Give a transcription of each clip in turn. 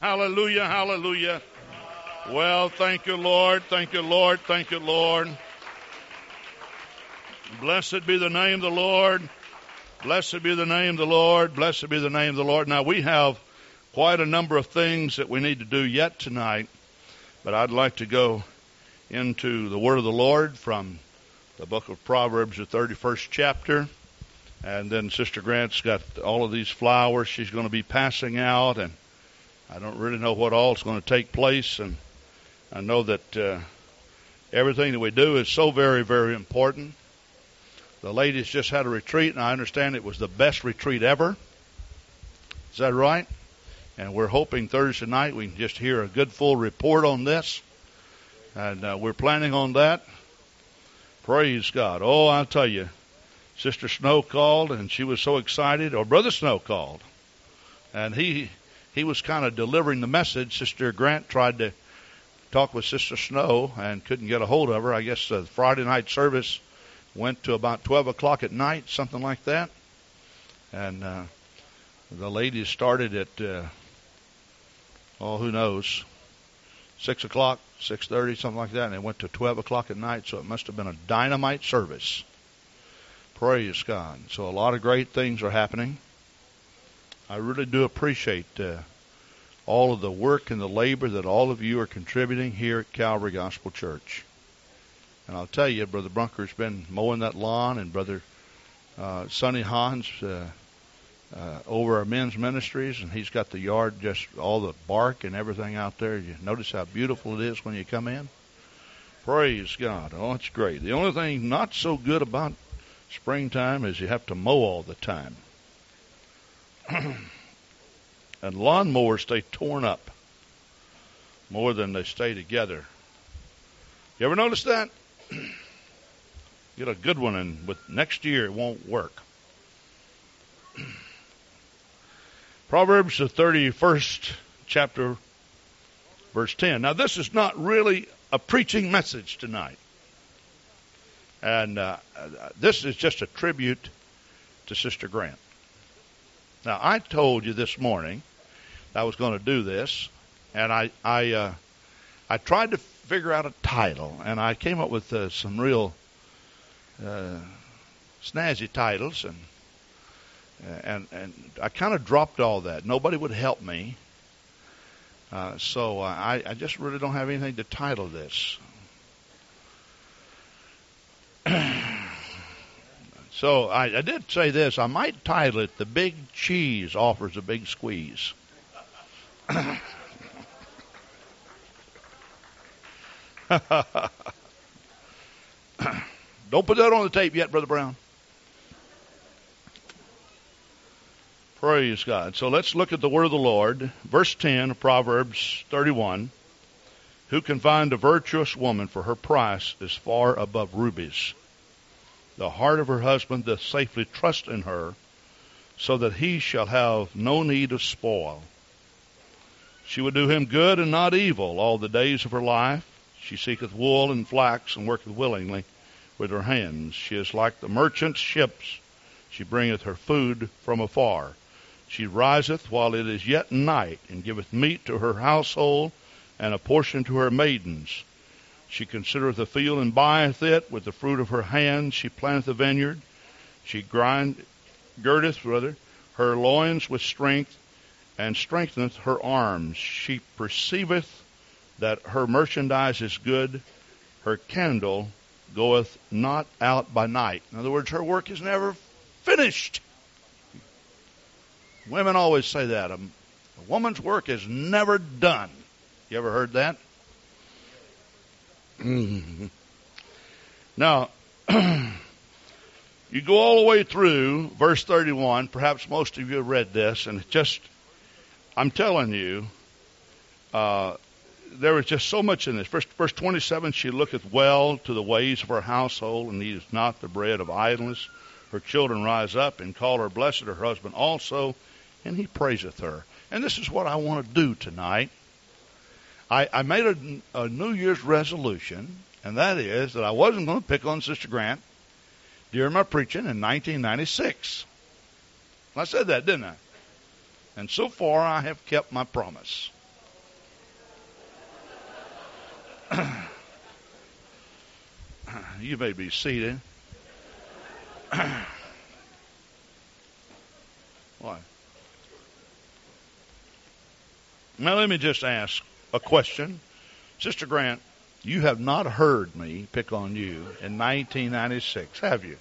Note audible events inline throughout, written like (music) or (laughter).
Hallelujah, hallelujah. Well, thank you, Lord. Thank you, Lord. Thank you, Lord. Blessed be the name of the Lord. Blessed be the name of the Lord. Blessed be the name of the Lord. Now, we have quite a number of things that we need to do yet tonight, but I'd like to go into the Word of the Lord from the book of Proverbs, the 31st chapter. And then Sister Grant's got all of these flowers she's going to be passing out, and I don't really know what all is going to take place. And I know that uh, everything that we do is so very, very important. The ladies just had a retreat, and I understand it was the best retreat ever. Is that right? And we're hoping Thursday night we can just hear a good full report on this. And uh, we're planning on that. Praise God. Oh, I'll tell you, Sister Snow called and she was so excited, or Brother Snow called, and he he was kind of delivering the message. Sister Grant tried to talk with Sister Snow and couldn't get a hold of her. I guess the Friday night service went to about twelve o'clock at night, something like that, and uh, the ladies started at uh, oh who knows six o'clock, six thirty, something like that, and it went to twelve o'clock at night. So it must have been a dynamite service. Praise God. So a lot of great things are happening. I really do appreciate uh, all of the work and the labor that all of you are contributing here at Calvary Gospel Church. And I'll tell you, Brother Brunker's been mowing that lawn, and Brother uh, Sonny Hans uh, uh, over our men's ministries, and he's got the yard just all the bark and everything out there. You notice how beautiful it is when you come in. Praise God! Oh, it's great. The only thing not so good about Springtime is you have to mow all the time. (clears throat) and lawnmowers stay torn up more than they stay together. You ever notice that? (clears throat) Get a good one, and with next year it won't work. (clears throat) Proverbs, the 31st chapter, verse 10. Now, this is not really a preaching message tonight. And uh, this is just a tribute to Sister Grant. Now, I told you this morning that I was going to do this, and I I uh, I tried to figure out a title, and I came up with uh, some real uh, snazzy titles, and and and I kind of dropped all that. Nobody would help me, uh, so I I just really don't have anything to title this. (clears throat) so I, I did say this. I might title it "The Big Cheese Offers a Big Squeeze." (laughs) Don't put that on the tape yet, Brother Brown. Praise God. So let's look at the word of the Lord. Verse 10 of Proverbs 31. Who can find a virtuous woman for her price is far above rubies? The heart of her husband doth safely trust in her, so that he shall have no need of spoil. She would do him good and not evil all the days of her life. She seeketh wool and flax and worketh willingly with her hands. She is like the merchant's ships. She bringeth her food from afar. She riseth while it is yet night, and giveth meat to her household, and a portion to her maidens. She considereth the field and buyeth it. With the fruit of her hands she planteth a vineyard. She grind, girdeth rather her loins with strength, and strengtheneth her arms. She perceiveth that her merchandise is good. Her candle goeth not out by night. In other words, her work is never finished. Women always say that. A woman's work is never done. You ever heard that? Mm-hmm. Now, (clears throat) you go all the way through verse 31. Perhaps most of you have read this, and just, I'm telling you, uh, there is just so much in this. Verse, verse 27 She looketh well to the ways of her household, and eateth not the bread of idleness. Her children rise up and call her blessed, her husband also, and he praiseth her. And this is what I want to do tonight. I, I made a, a New Year's resolution, and that is that I wasn't going to pick on Sister Grant during my preaching in 1996. I said that, didn't I? And so far, I have kept my promise. you may be seated. Why? Now, let me just ask a question. Sister Grant, you have not heard me pick on you in 1996, have you?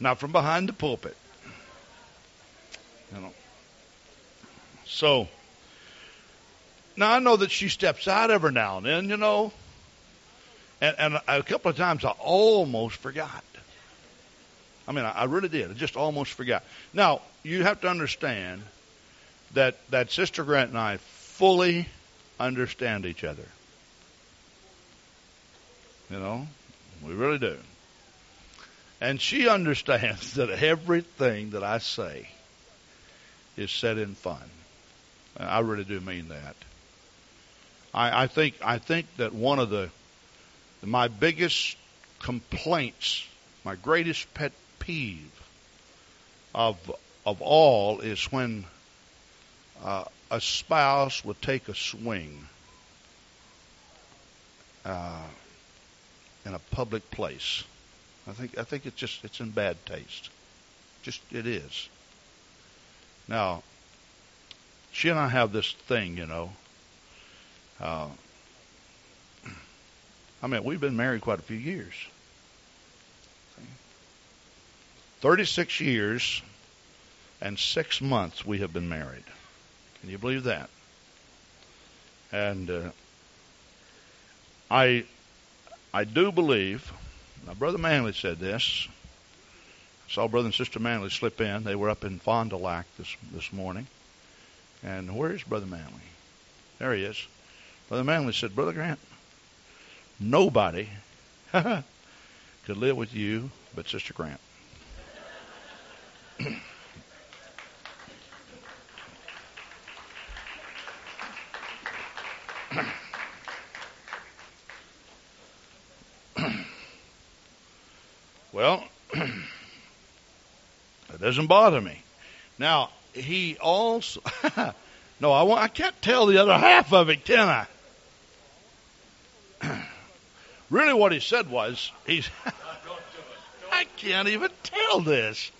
Not from behind the pulpit. You know. So, now I know that she steps out every now and then, you know, and, and a couple of times I almost forgot. I mean, I, I really did. I just almost forgot. Now, you have to understand that, that Sister Grant and I fully understand each other. You know, we really do. And she understands (laughs) that everything that I say is said in fun. I really do mean that. I, I think I think that one of the my biggest complaints, my greatest pet peeve of of all is when uh, a spouse would take a swing uh, in a public place. I think I think it's just it's in bad taste. Just it is. Now, she and I have this thing, you know. Uh, I mean, we've been married quite a few years. 36 years and six months we have been married. You believe that? And uh, I, I do believe. Now, Brother Manley said this. I saw Brother and Sister Manley slip in. They were up in Fond du Lac this this morning. And where is Brother Manley? There he is. Brother Manley said, Brother Grant, nobody (laughs) could live with you but Sister Grant. (laughs) well, that doesn't bother me. Now, he also, (laughs) no, I, want, I can't tell the other half of it, can I? (clears throat) really, what he said was, he's, (laughs) I can't even tell this.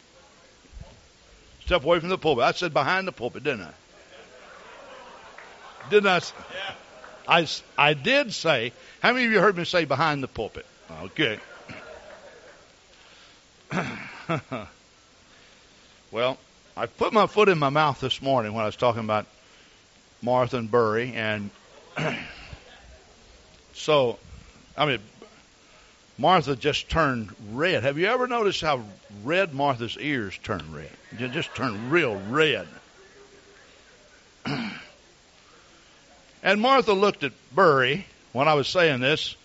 Step away from the pulpit. I said behind the pulpit, didn't I? Didn't I? I, I did say, how many of you heard me say behind the pulpit? Okay. (clears throat) (laughs) well, I put my foot in my mouth this morning when I was talking about Martha and Burry, and (clears throat) so, I mean, Martha just turned red. Have you ever noticed how red Martha's ears turn red? They just turn real red. (clears throat) and Martha looked at Burry when I was saying this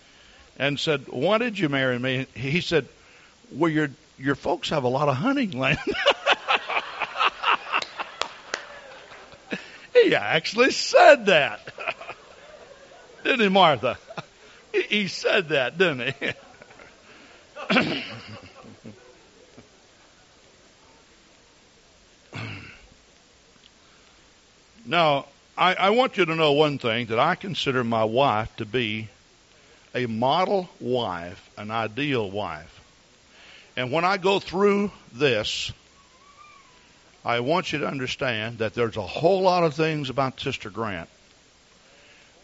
and said, Why did you marry me? He said, Well, your, your folks have a lot of hunting land. (laughs) he actually said that. (laughs) didn't he, Martha? He said that, didn't he? (coughs) now, I, I want you to know one thing that I consider my wife to be a model wife, an ideal wife. And when I go through this, I want you to understand that there's a whole lot of things about Sister Grant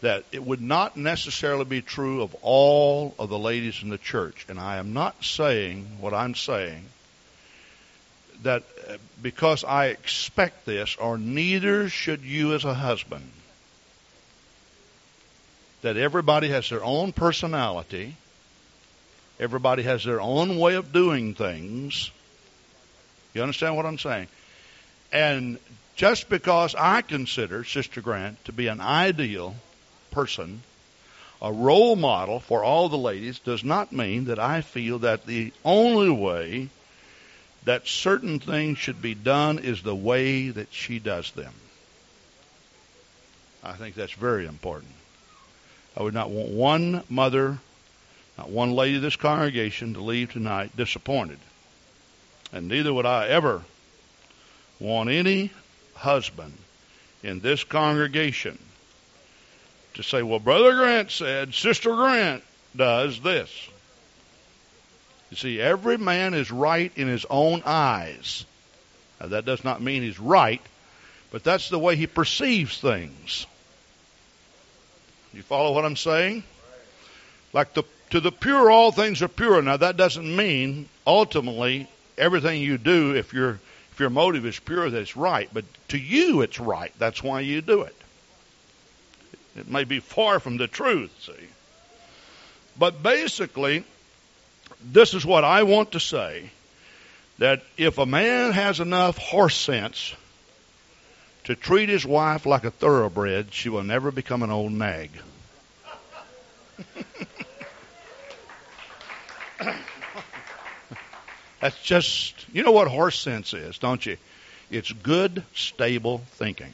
that it would not necessarily be true of all of the ladies in the church. And I am not saying what I'm saying that uh, because I expect this, or neither should you as a husband. That everybody has their own personality, everybody has their own way of doing things. You understand what I'm saying? And just because I consider Sister Grant to be an ideal person, a role model for all the ladies, does not mean that I feel that the only way that certain things should be done is the way that she does them. I think that's very important. I would not want one mother, not one lady of this congregation to leave tonight disappointed. And neither would I ever want any husband in this congregation to say, well, Brother Grant said, Sister Grant does this. You see, every man is right in his own eyes. Now, that does not mean he's right, but that's the way he perceives things. You follow what I'm saying? Like the to the pure, all things are pure. Now that doesn't mean ultimately everything you do, if your your motive is pure, that it's right. But to you, it's right. That's why you do it. It may be far from the truth. See, but basically, this is what I want to say: that if a man has enough horse sense to treat his wife like a thoroughbred, she will never become an old nag. That's just, you know what horse sense is, don't you? It's good, stable thinking.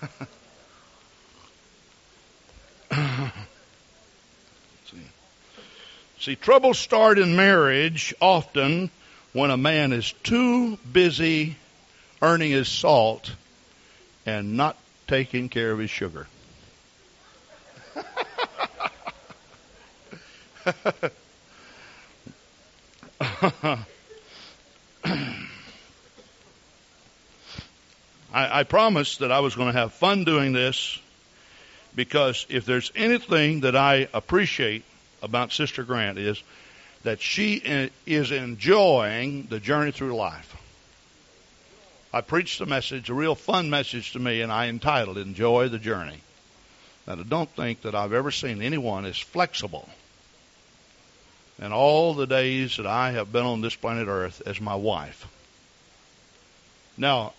(laughs) See. See, troubles start in marriage often when a man is too busy earning his salt and not taking care of his sugar. (laughs) (coughs) I, I promised that I was going to have fun doing this because if there's anything that I appreciate about Sister Grant is that she is enjoying the journey through life. I preached a message, a real fun message to me, and I entitled Enjoy the Journey. And I don't think that I've ever seen anyone as flexible in all the days that I have been on this planet Earth as my wife. Now,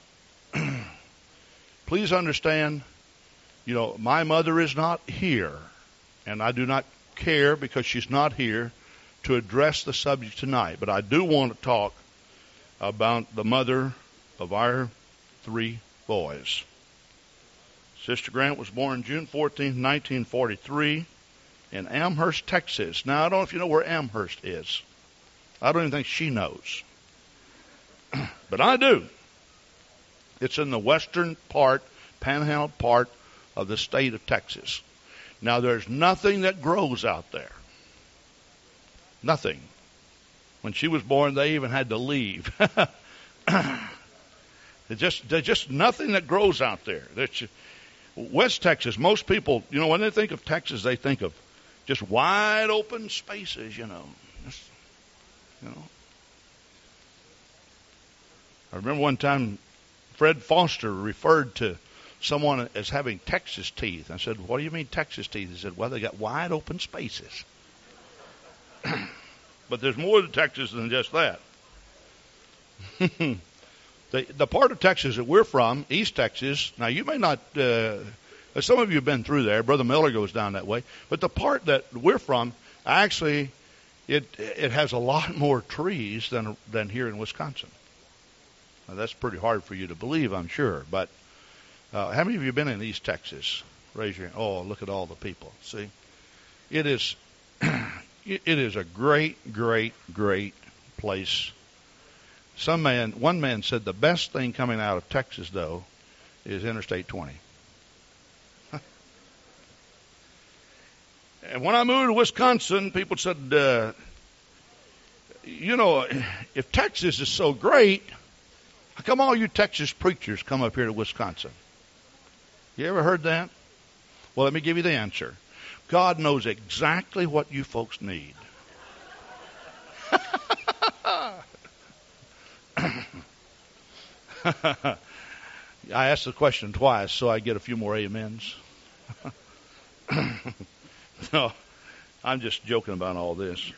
(clears throat) please understand, you know, my mother is not here, and I do not care because she's not here to address the subject tonight, but I do want to talk about the mother of our three boys. Sister Grant was born June 14, 1943 in Amherst, Texas. Now, I don't know if you know where Amherst is. I don't even think she knows. (clears throat) but I do. It's in the western part, panhandle part of the state of Texas. Now, there's nothing that grows out there. Nothing. When she was born, they even had to leave. (laughs) there's just, there's just nothing that grows out there. West Texas, most people, you know, when they think of Texas, they think of just wide open spaces, you know. Just, you know. I remember one time Fred Foster referred to someone as having Texas teeth. I said, "What do you mean Texas teeth?" He said, "Well, they got wide open spaces." (clears throat) but there's more to Texas than just that. (laughs) the the part of Texas that we're from, East Texas. Now you may not uh, some of you have been through there. Brother Miller goes down that way. But the part that we're from, actually, it it has a lot (laughs) more trees than than here in Wisconsin. Now, that's pretty hard for you to believe, I'm sure. But uh, how many of you been in East Texas? Raise your hand. Oh, look at all the people. See, it is (clears throat) it is a great, great, great place. Some man, one man said the best thing coming out of Texas though is Interstate 20. And when I moved to Wisconsin, people said, uh, you know, if Texas is so great, how come all you Texas preachers come up here to Wisconsin? You ever heard that? Well, let me give you the answer. God knows exactly what you folks need. (laughs) I asked the question twice, so I get a few more amens. (laughs) (laughs) No, I'm just joking about all this.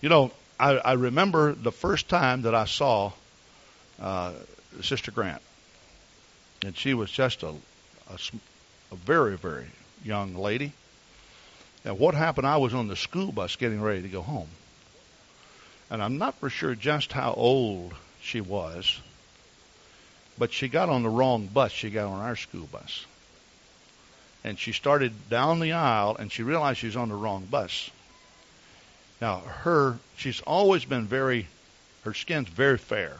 You know, I, I remember the first time that I saw uh, Sister Grant, and she was just a, a, a very, very young lady. And what happened? I was on the school bus getting ready to go home, and I'm not for sure just how old she was, but she got on the wrong bus. She got on our school bus and she started down the aisle and she realized she was on the wrong bus. Now, her, she's always been very, her skin's very fair.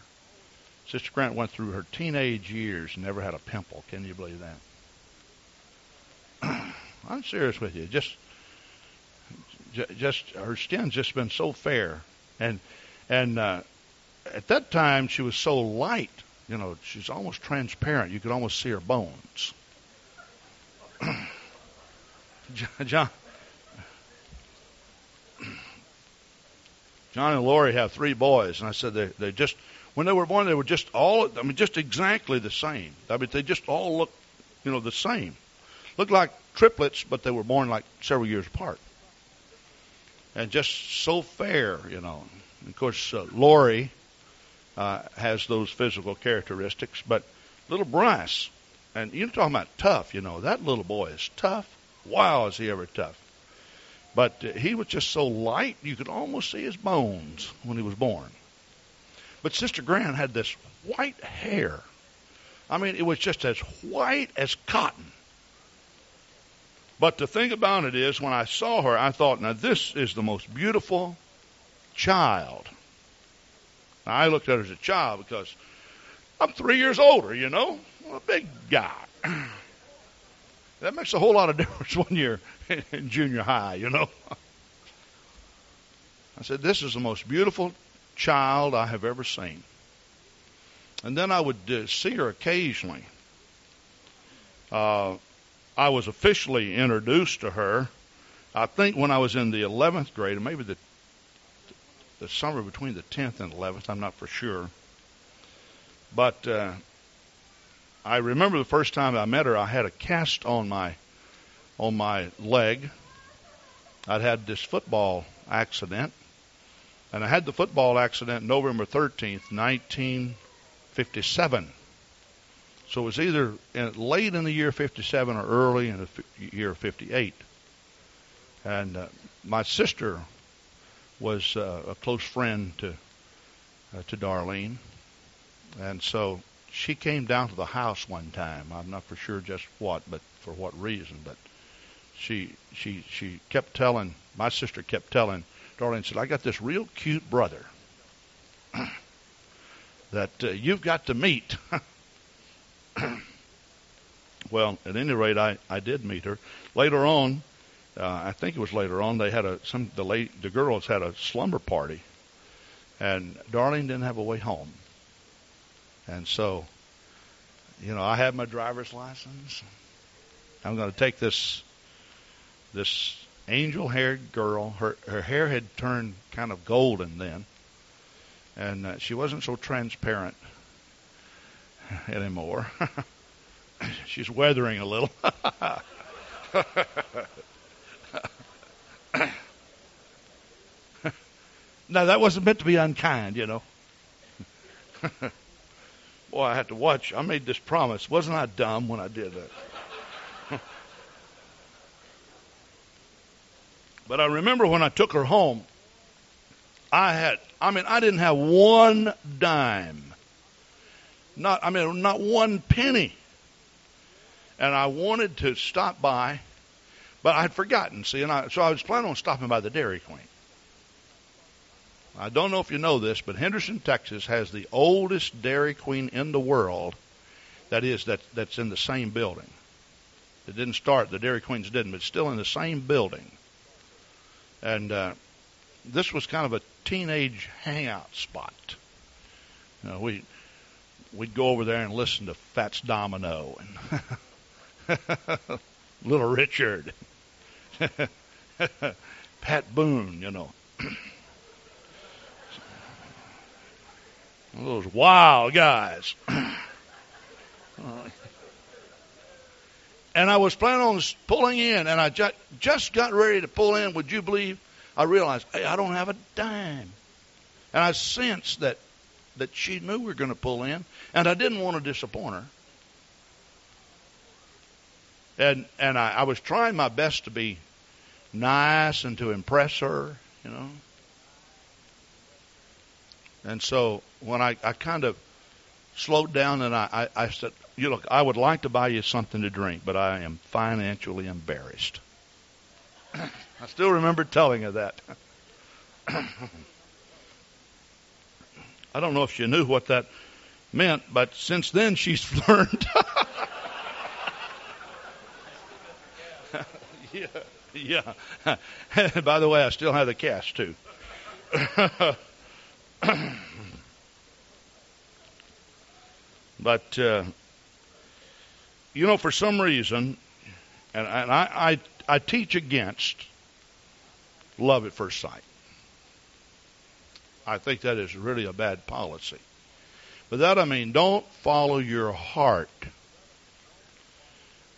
Sister Grant went through her teenage years never had a pimple. Can you believe that? (clears throat) I'm serious with you. Just, just her skin's just been so fair, and and uh, at that time she was so light. You know, she's almost transparent. You could almost see her bones. (clears throat) John, John and Lori have three boys, and I said they they just when they were born they were just all I mean just exactly the same. I mean they just all look you know the same, looked like triplets, but they were born like several years apart, and just so fair, you know. And of course, uh, Lori uh, has those physical characteristics, but little Bryce, and you're talking about tough, you know, that little boy is tough. Wow, is he ever tough? But uh, he was just so light, you could almost see his bones when he was born. But Sister Grant had this white hair. I mean, it was just as white as cotton. But the thing about it is, when I saw her, I thought, now this is the most beautiful child. Now, I looked at her as a child because I'm three years older, you know, A big guy. That makes a whole lot of (laughs) difference when you're in junior high, you know. I said, This is the most beautiful child I have ever seen. And then I would uh, see her occasionally. Uh, I was officially introduced to her, I think, when I was in the 11th grade, or maybe the the summer between the 10th and 11th. I'm not for sure. But uh, I remember the first time I met her, I had a cast on my on my leg. I'd had this football accident, and I had the football accident November 13th, 1957. So it was either in, late in the year 57 or early in the year 58. And uh, my sister was uh, a close friend to uh, to Darlene, and so she came down to the house one time. I'm not for sure just what, but for what reason. But she she she kept telling my sister kept telling Darlene said I got this real cute brother (clears throat) that uh, you've got to meet. (clears throat) well, at any rate, I I did meet her later on. Uh, I think it was later on. They had a some the late the girls had a slumber party, and Darlene didn't have a way home. And so, you know, I have my driver's license. I'm going to take this this angel-haired girl. Her her hair had turned kind of golden then, and uh, she wasn't so transparent anymore. (laughs) She's weathering a little. (laughs) now that wasn't meant to be unkind, you know. (laughs) Boy, I had to watch. I made this promise. Wasn't I dumb when I did that? (laughs) but I remember when I took her home, I had, I mean, I didn't have one dime. Not, I mean, not one penny. And I wanted to stop by, but I had forgotten, see, and I, so I was planning on stopping by the Dairy Queen. I don't know if you know this, but Henderson, Texas has the oldest Dairy Queen in the world. That is, that, that's in the same building. It didn't start, the Dairy Queens didn't, but it's still in the same building. And uh, this was kind of a teenage hangout spot. You know, we, we'd go over there and listen to Fats Domino and (laughs) Little Richard, (laughs) Pat Boone, you know. (clears throat) Those wild guys. (clears throat) and I was planning on pulling in, and I just, just got ready to pull in. Would you believe? I realized, hey, I don't have a dime. And I sensed that, that she knew we were going to pull in, and I didn't want to disappoint her. And, and I, I was trying my best to be nice and to impress her, you know. And so when I, I kind of slowed down and I, I, I said, you look, I would like to buy you something to drink, but I am financially embarrassed. (clears throat) I still remember telling her that. (clears throat) I don't know if she knew what that meant, but since then she's (laughs) learned. (laughs) yeah, yeah. (laughs) By the way, I still have the cast too. (clears throat) but uh, you know, for some reason, and, and I, I I teach against love at first sight. I think that is really a bad policy. But that I mean, don't follow your heart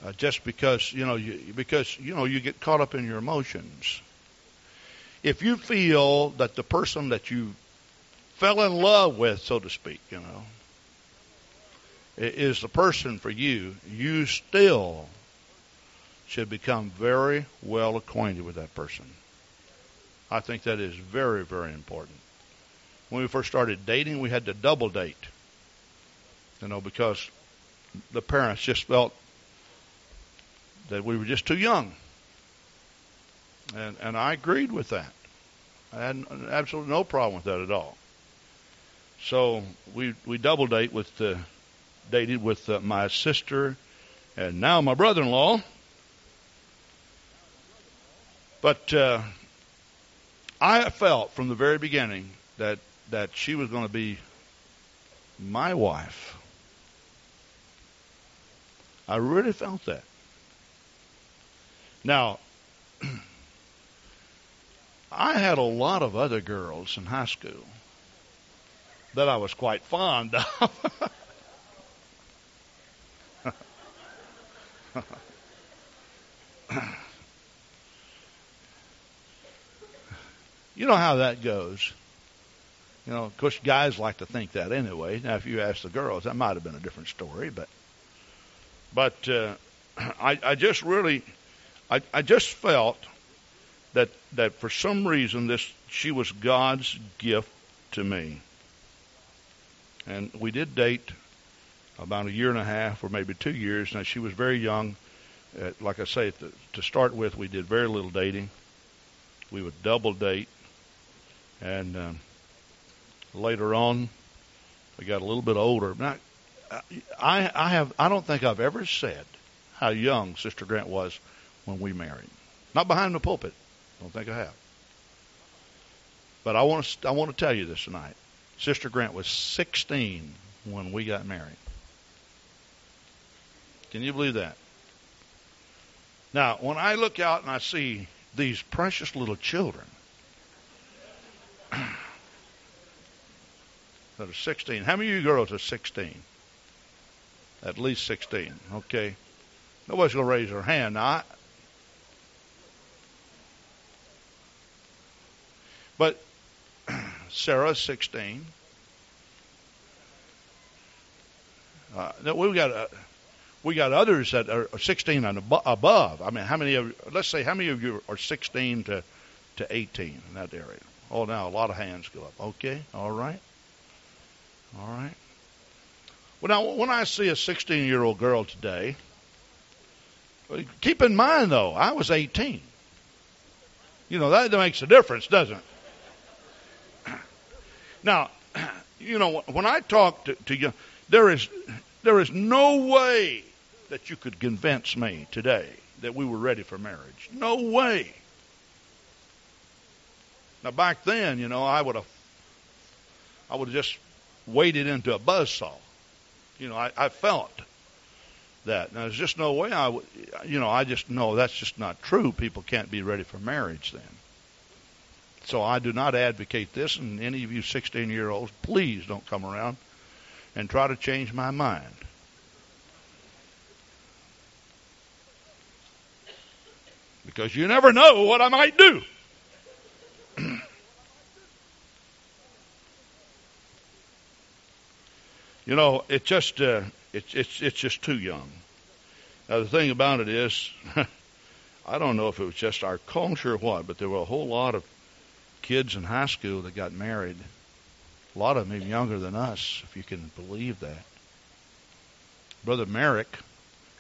uh, just because you know you, because you know you get caught up in your emotions. If you feel that the person that you fell in love with, so to speak, you know, is the person for you, you still should become very well acquainted with that person. I think that is very, very important. When we first started dating, we had to double date. You know, because the parents just felt that we were just too young. And and I agreed with that. I had absolutely no problem with that at all. So we we double date with uh, dated with uh, my sister and now my brother-in-law. But uh, I felt from the very beginning that that she was going to be my wife. I really felt that. Now, (clears throat) I had a lot of other girls in high school that I was quite fond of. (laughs) you know how that goes. You know, of course, guys like to think that anyway. Now, if you ask the girls, that might have been a different story, but but uh, (clears throat) I, I just really I, I just felt that that for some reason this she was God's gift to me. And we did date about a year and a half or maybe two years. Now she was very young. Uh, like I say, to, to start with, we did very little dating. We would double date, and um, later on, we got a little bit older. Now, I I have I don't think I've ever said how young Sister Grant was when we married. Not behind the pulpit. Don't think I have. But I want to I want to tell you this tonight. Sister Grant was 16 when we got married. Can you believe that? Now, when I look out and I see these precious little children (clears throat) that are 16, how many of you girls are 16? At least 16, okay? Nobody's going to raise their hand. Now, I, But (clears throat) Sarah's 16. Uh, we've got uh, we got others that are 16 and above. I mean, how many of let's say how many of you are 16 to to 18 in that area? Oh, now a lot of hands go up. Okay, all right, all right. Well, now when I see a 16 year old girl today, keep in mind though, I was 18. You know that makes a difference, doesn't it? (clears throat) Now, (clears throat) you know, when I talk to, to you, there is there is no way that you could convince me today that we were ready for marriage. No way. Now back then, you know, I would have I would have just waded into a buzz saw. You know, I, I felt that. Now there's just no way I would you know, I just know that's just not true. People can't be ready for marriage then. So I do not advocate this, and any of you 16 year olds, please don't come around and try to change my mind. Because you never know what I might do. (clears throat) you know, it just uh, it's it's it's just too young. Now the thing about it is, (laughs) I don't know if it was just our culture or what, but there were a whole lot of kids in high school that got married. A lot of them even younger than us, if you can believe that. Brother Merrick,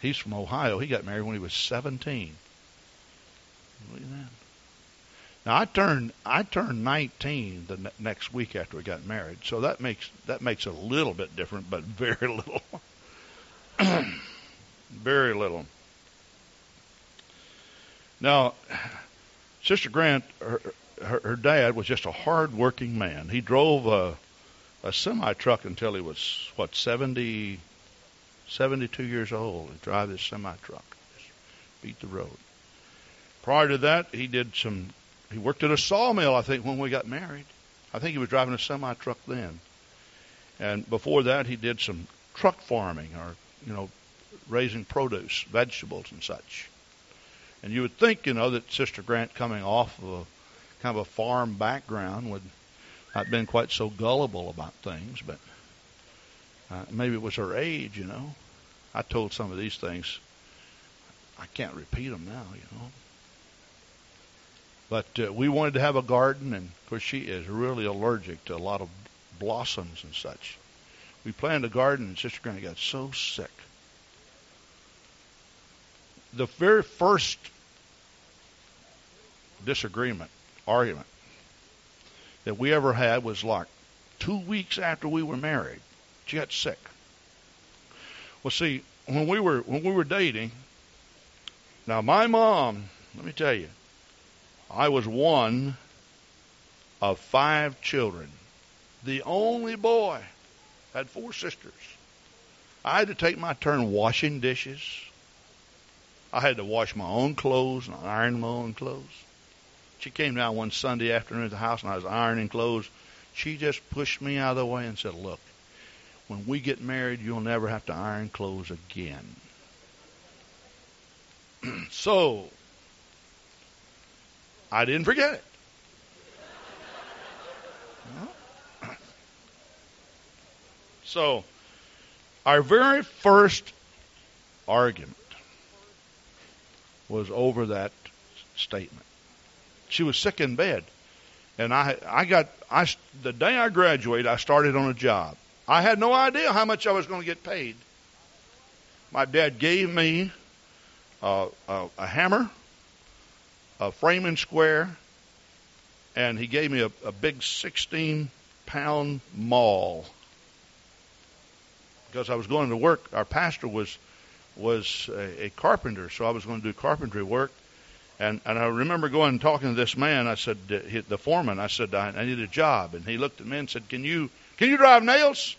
he's from Ohio. He got married when he was 17. Look at that. Now I turned I turned 19 the ne- next week after we got married, so that makes that makes a little bit different, but (laughs) very little, (clears throat) very little. Now, Sister Grant, her, her, her dad was just a hard-working man. He drove a, a semi truck until he was what 70, 72 years old. He drove this semi truck, beat the road. Prior to that, he did some. He worked at a sawmill, I think, when we got married. I think he was driving a semi truck then. And before that, he did some truck farming or, you know, raising produce, vegetables and such. And you would think, you know, that Sister Grant coming off of a kind of a farm background would not been quite so gullible about things, but uh, maybe it was her age, you know. I told some of these things. I can't repeat them now, you know. But uh, we wanted to have a garden, and of course she is really allergic to a lot of blossoms and such. We planted a garden, and Sister Grant got so sick. The very first disagreement, argument that we ever had was like two weeks after we were married. She got sick. Well, see, when we were when we were dating, now my mom, let me tell you, I was one of five children. The only boy. Had four sisters. I had to take my turn washing dishes. I had to wash my own clothes and iron my own clothes. She came down one Sunday afternoon at the house and I was ironing clothes. She just pushed me out of the way and said, Look, when we get married, you'll never have to iron clothes again. (clears throat) so, I didn't forget it. So, our very first argument was over that statement. She was sick in bed, and I I got I the day I graduated, I started on a job. I had no idea how much I was going to get paid. My dad gave me uh, a, a hammer, a framing square, and he gave me a, a big 16 pound maul because I was going to work. Our pastor was was a, a carpenter, so I was going to do carpentry work. And and I remember going and talking to this man. I said, the foreman. I said, I, I need a job, and he looked at me and said, Can you can you drive nails?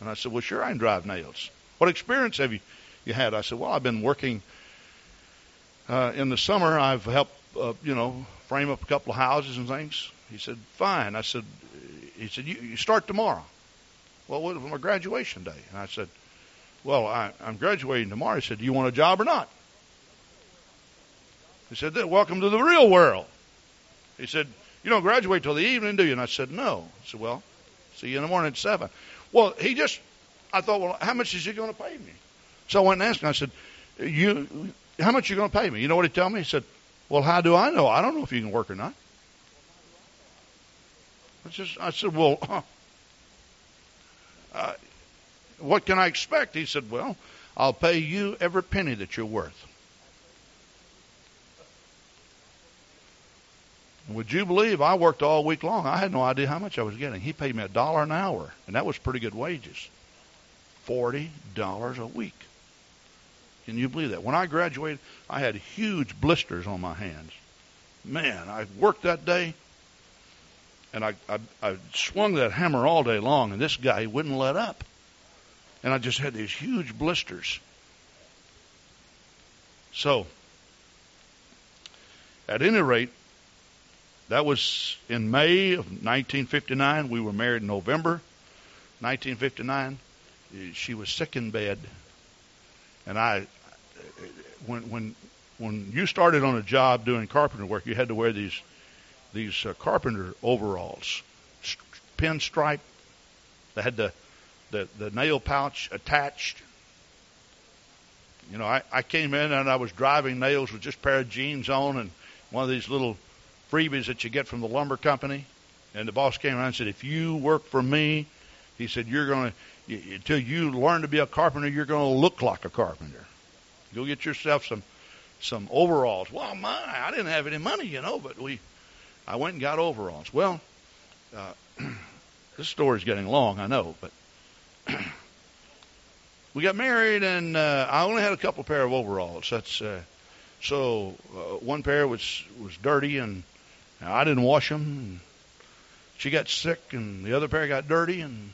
And I said, Well, sure, I can drive nails. What experience have you you had? I said, Well, I've been working. Uh, in the summer, I've helped, uh, you know, frame up a couple of houses and things. He said, Fine. I said, He said, You, you start tomorrow. Well, what was my graduation day? And I said, Well, I, I'm graduating tomorrow. He said, Do you want a job or not? He said, Welcome to the real world. He said, You don't graduate till the evening, do you? And I said, No. He said, Well, see you in the morning at 7. Well, he just, I thought, Well, how much is he going to pay me? So I went and asked him, I said, you, How much are you going to pay me? You know what he told me? He said, Well, how do I know? I don't know if you can work or not. I, just, I said, Well, (laughs) uh, what can I expect? He said, Well, I'll pay you every penny that you're worth. Would you believe I worked all week long? I had no idea how much I was getting. He paid me a dollar an hour, and that was pretty good wages. Forty dollars a week. Can you believe that? When I graduated, I had huge blisters on my hands. Man, I worked that day and I, I, I swung that hammer all day long, and this guy wouldn't let up. And I just had these huge blisters. So, at any rate, that was in May of 1959. We were married in November 1959. She was sick in bed, and I, when when when you started on a job doing carpenter work, you had to wear these these uh, carpenter overalls, pinstripe. They had the, the the nail pouch attached. You know, I, I came in and I was driving nails with just a pair of jeans on and one of these little freebies that you get from the lumber company. And the boss came around and said, "If you work for me," he said, "you're going to until you learn to be a carpenter, you're going to look like a carpenter. Go get yourself some some overalls." Well, my, I didn't have any money, you know, but we I went and got overalls. Well, uh, (clears throat) this story's getting long, I know, but (clears throat) we got married, and uh, I only had a couple pair of overalls. That's uh, So uh, one pair was was dirty, and I didn't wash them. And she got sick, and the other pair got dirty, and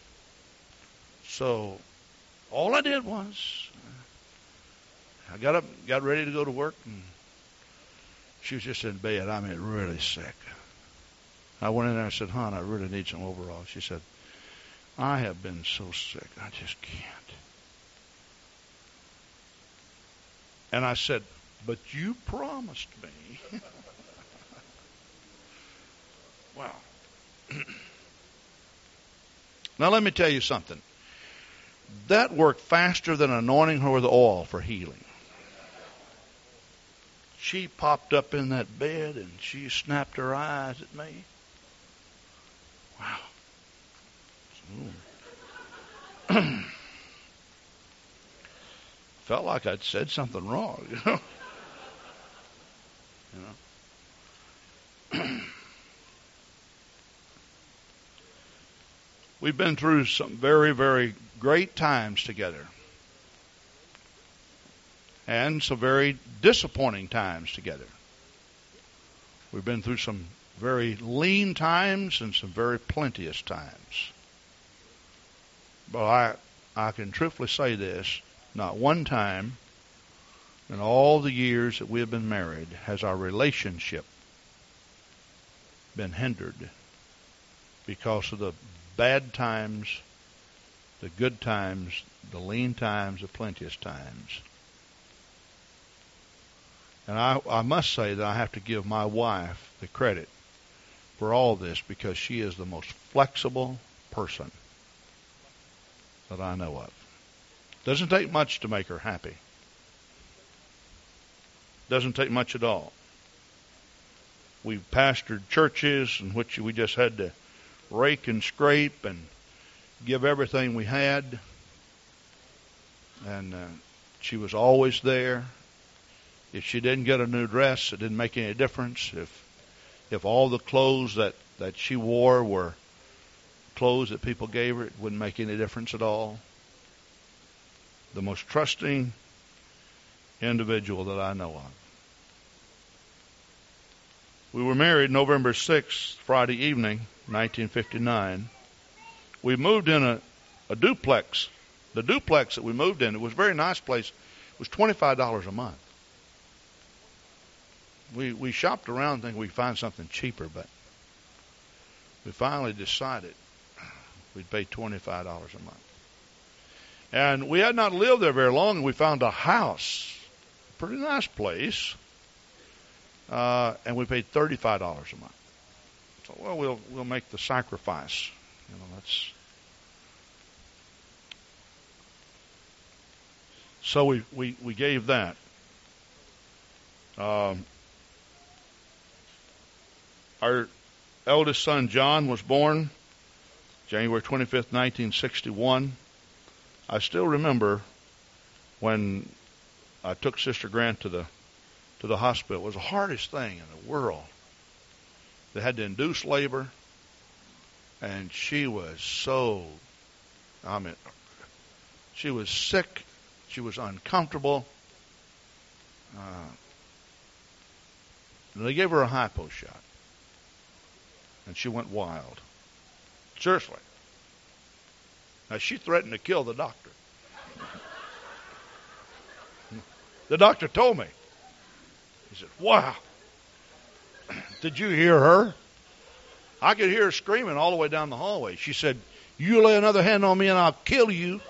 so all I did was I got up, got ready to go to work, and she was just in bed. I mean, really sick. I went in there and said, "Hon, I really need some overalls." She said, "I have been so sick, I just can't." And I said, But you promised me. (laughs) wow. (clears throat) now, let me tell you something. That worked faster than anointing her with oil for healing. She popped up in that bed and she snapped her eyes at me. Wow. (clears throat) felt like I'd said something wrong, you know. you know. (clears throat) We've been through some very, very great times together. And some very disappointing times together. We've been through some very lean times and some very plenteous times. But I, I can truthfully say this not one time in all the years that we have been married has our relationship been hindered because of the bad times, the good times, the lean times, the plenteous times. And I, I must say that I have to give my wife the credit for all this because she is the most flexible person that I know of. Doesn't take much to make her happy. Doesn't take much at all. We've pastored churches in which we just had to rake and scrape and give everything we had. And uh, she was always there. If she didn't get a new dress, it didn't make any difference. If if all the clothes that, that she wore were clothes that people gave her, it wouldn't make any difference at all the most trusting individual that I know of. We were married November 6th, Friday evening, 1959. We moved in a, a duplex. The duplex that we moved in, it was a very nice place, it was $25 a month. We, we shopped around thinking we'd find something cheaper, but we finally decided we'd pay $25 a month. And we had not lived there very long, and we found a house, a pretty nice place, uh, and we paid thirty-five dollars a month. So, well, we'll we'll make the sacrifice. You know, that's. So we we we gave that. Um, our eldest son John was born January 25th, 1961. I still remember when I took Sister Grant to the to the hospital. It was the hardest thing in the world. They had to induce labor, and she was so. I mean, she was sick. She was uncomfortable. Uh, they gave her a hypo shot, and she went wild. Seriously. Now, she threatened to kill the doctor. (laughs) The doctor told me. He said, Wow. (clears throat) Did you hear her? I could hear her screaming all the way down the hallway. She said, You lay another hand on me and I'll kill you.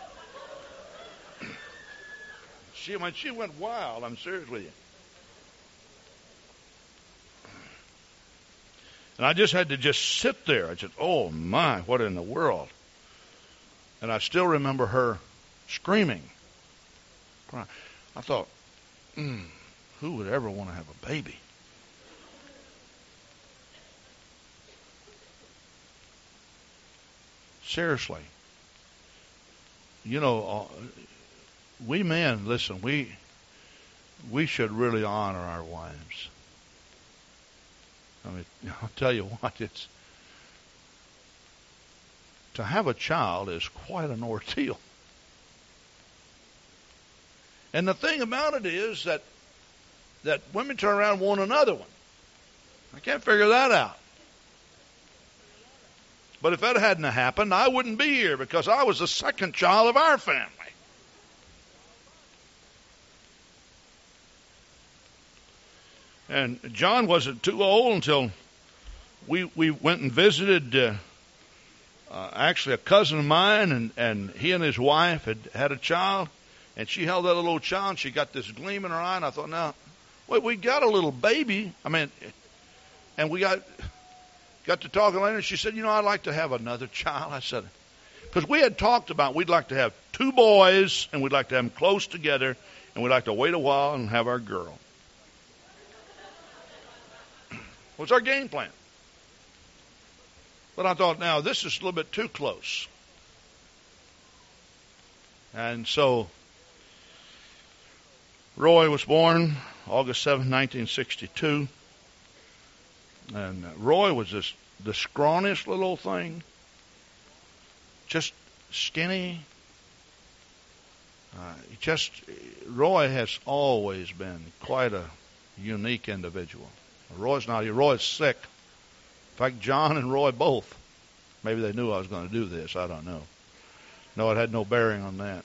(clears throat) She when she went wild, I'm serious with you. And I just had to just sit there. I said, Oh my, what in the world? And I still remember her screaming. Crying. I thought, mm, who would ever want to have a baby? Seriously. You know, uh, we men, listen, we we should really honor our wives. I mean, (laughs) I'll tell you what, it's to have a child is quite an ordeal. And the thing about it is that that women turn around and want another one. I can't figure that out. But if that hadn't happened, I wouldn't be here because I was the second child of our family. And John wasn't too old until we we went and visited uh, uh, actually a cousin of mine, and and he and his wife had had a child, and she held that little child, and she got this gleam in her eye, and I thought, now, wait, we got a little baby. I mean, and we got got to talking later, and she said, you know, I'd like to have another child. I said, because we had talked about we'd like to have two boys, and we'd like to have them close together, and we'd like to wait a while and have our girl. What's our game plan? But I thought, now this is a little bit too close. And so Roy was born August 7, 1962. And Roy was this the scrawniest little thing, just skinny. Uh, just Roy has always been quite a unique individual. Roy's not here. Roy's sick. In fact, John and Roy both. Maybe they knew I was going to do this. I don't know. No, it had no bearing on that.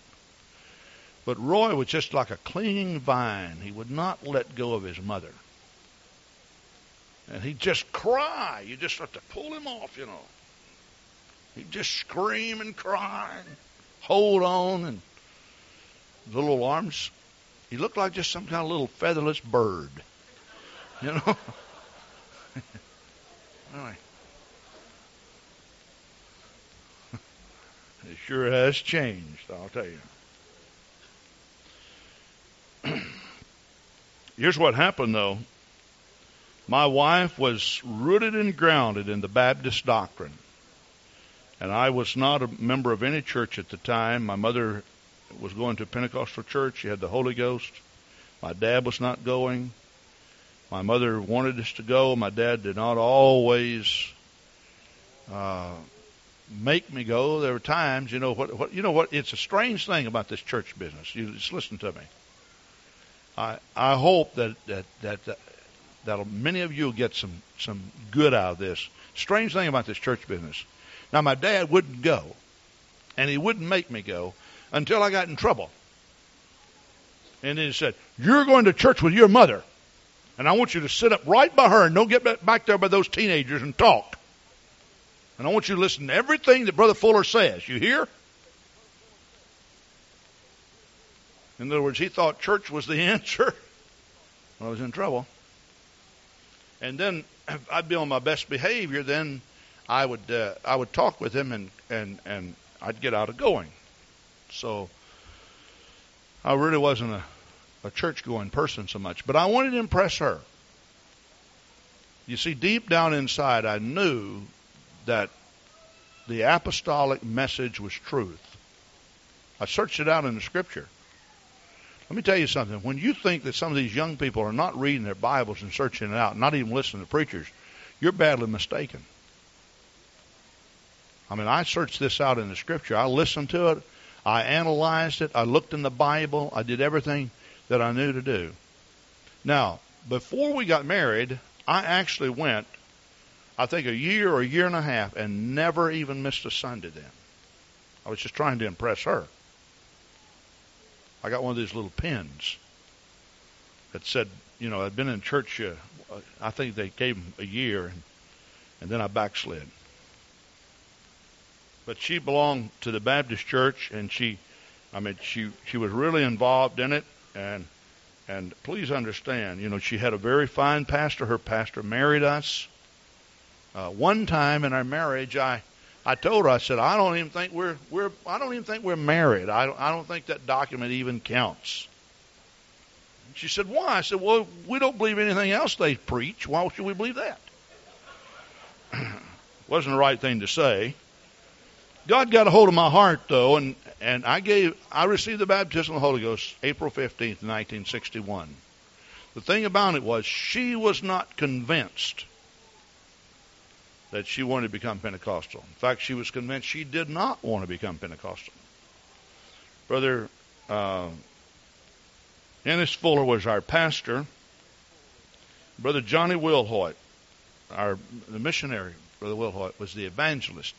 But Roy was just like a clinging vine. He would not let go of his mother. And he'd just cry. You just have to pull him off, you know. He'd just scream and cry and hold on and little arms. He looked like just some kind of little featherless bird. You know? (laughs) anyway. (laughs) It sure has changed, I'll tell you. (clears throat) Here's what happened, though. My wife was rooted and grounded in the Baptist doctrine. And I was not a member of any church at the time. My mother was going to a Pentecostal church. She had the Holy Ghost. My dad was not going. My mother wanted us to go. My dad did not always uh, make me go. There were times, you know what, what? You know what? It's a strange thing about this church business. You just listen to me. I I hope that that that that that'll, many of you will get some some good out of this. Strange thing about this church business. Now my dad wouldn't go, and he wouldn't make me go until I got in trouble. And then he said, "You're going to church with your mother." And I want you to sit up right by her and don't get back there by those teenagers and talk. And I want you to listen to everything that Brother Fuller says. You hear? In other words, he thought church was the (laughs) answer. I was in trouble. And then (clears throat) I'd be on my best behavior, then I would uh, I would talk with him and and and I'd get out of going. So I really wasn't a a church going person so much, but I wanted to impress her. You see, deep down inside, I knew that the apostolic message was truth. I searched it out in the scripture. Let me tell you something. When you think that some of these young people are not reading their Bibles and searching it out, not even listening to preachers, you're badly mistaken. I mean, I searched this out in the scripture. I listened to it. I analyzed it. I looked in the Bible. I did everything that I knew to do. Now, before we got married, I actually went, I think, a year or a year and a half and never even missed a Sunday then. I was just trying to impress her. I got one of these little pins that said, you know, I'd been in church, uh, I think they gave them a year, and, and then I backslid. But she belonged to the Baptist church, and she, I mean, she she was really involved in it, and and please understand, you know, she had a very fine pastor. Her pastor married us. Uh, one time in our marriage, I I told her, I said, I don't even think we're we're I don't even think we're married. I don't, I don't think that document even counts. She said, Why? I said, Well, we don't believe anything else they preach. Why should we believe that? (clears throat) Wasn't the right thing to say. God got a hold of my heart though, and and I gave I received the baptism of the Holy Ghost April fifteenth, nineteen sixty one. The thing about it was she was not convinced that she wanted to become Pentecostal. In fact, she was convinced she did not want to become Pentecostal. Brother uh, Ennis Fuller was our pastor, Brother Johnny Wilhoit, our the missionary, Brother Wilhoit, was the evangelist.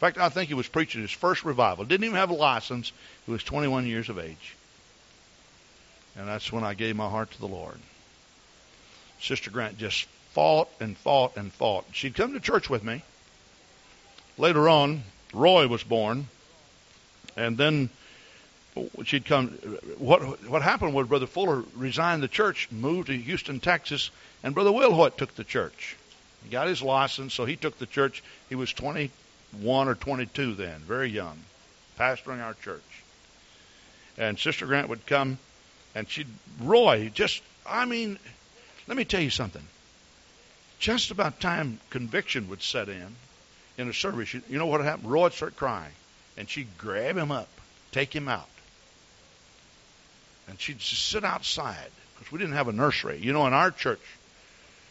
Fact, I think he was preaching his first revival. Didn't even have a license. He was 21 years of age. And that's when I gave my heart to the Lord. Sister Grant just fought and fought and fought. She'd come to church with me. Later on, Roy was born. And then she'd come. What what happened was Brother Fuller resigned the church, moved to Houston, Texas, and Brother Wilhoit took the church. He got his license, so he took the church. He was 21 or 22 then, very young, pastoring our church. And Sister Grant would come, and she'd Roy just. I mean, let me tell you something. Just about time conviction would set in in a service, you, you know what happened? Roy would start crying, and she'd grab him up, take him out, and she'd sit outside because we didn't have a nursery. You know, in our church,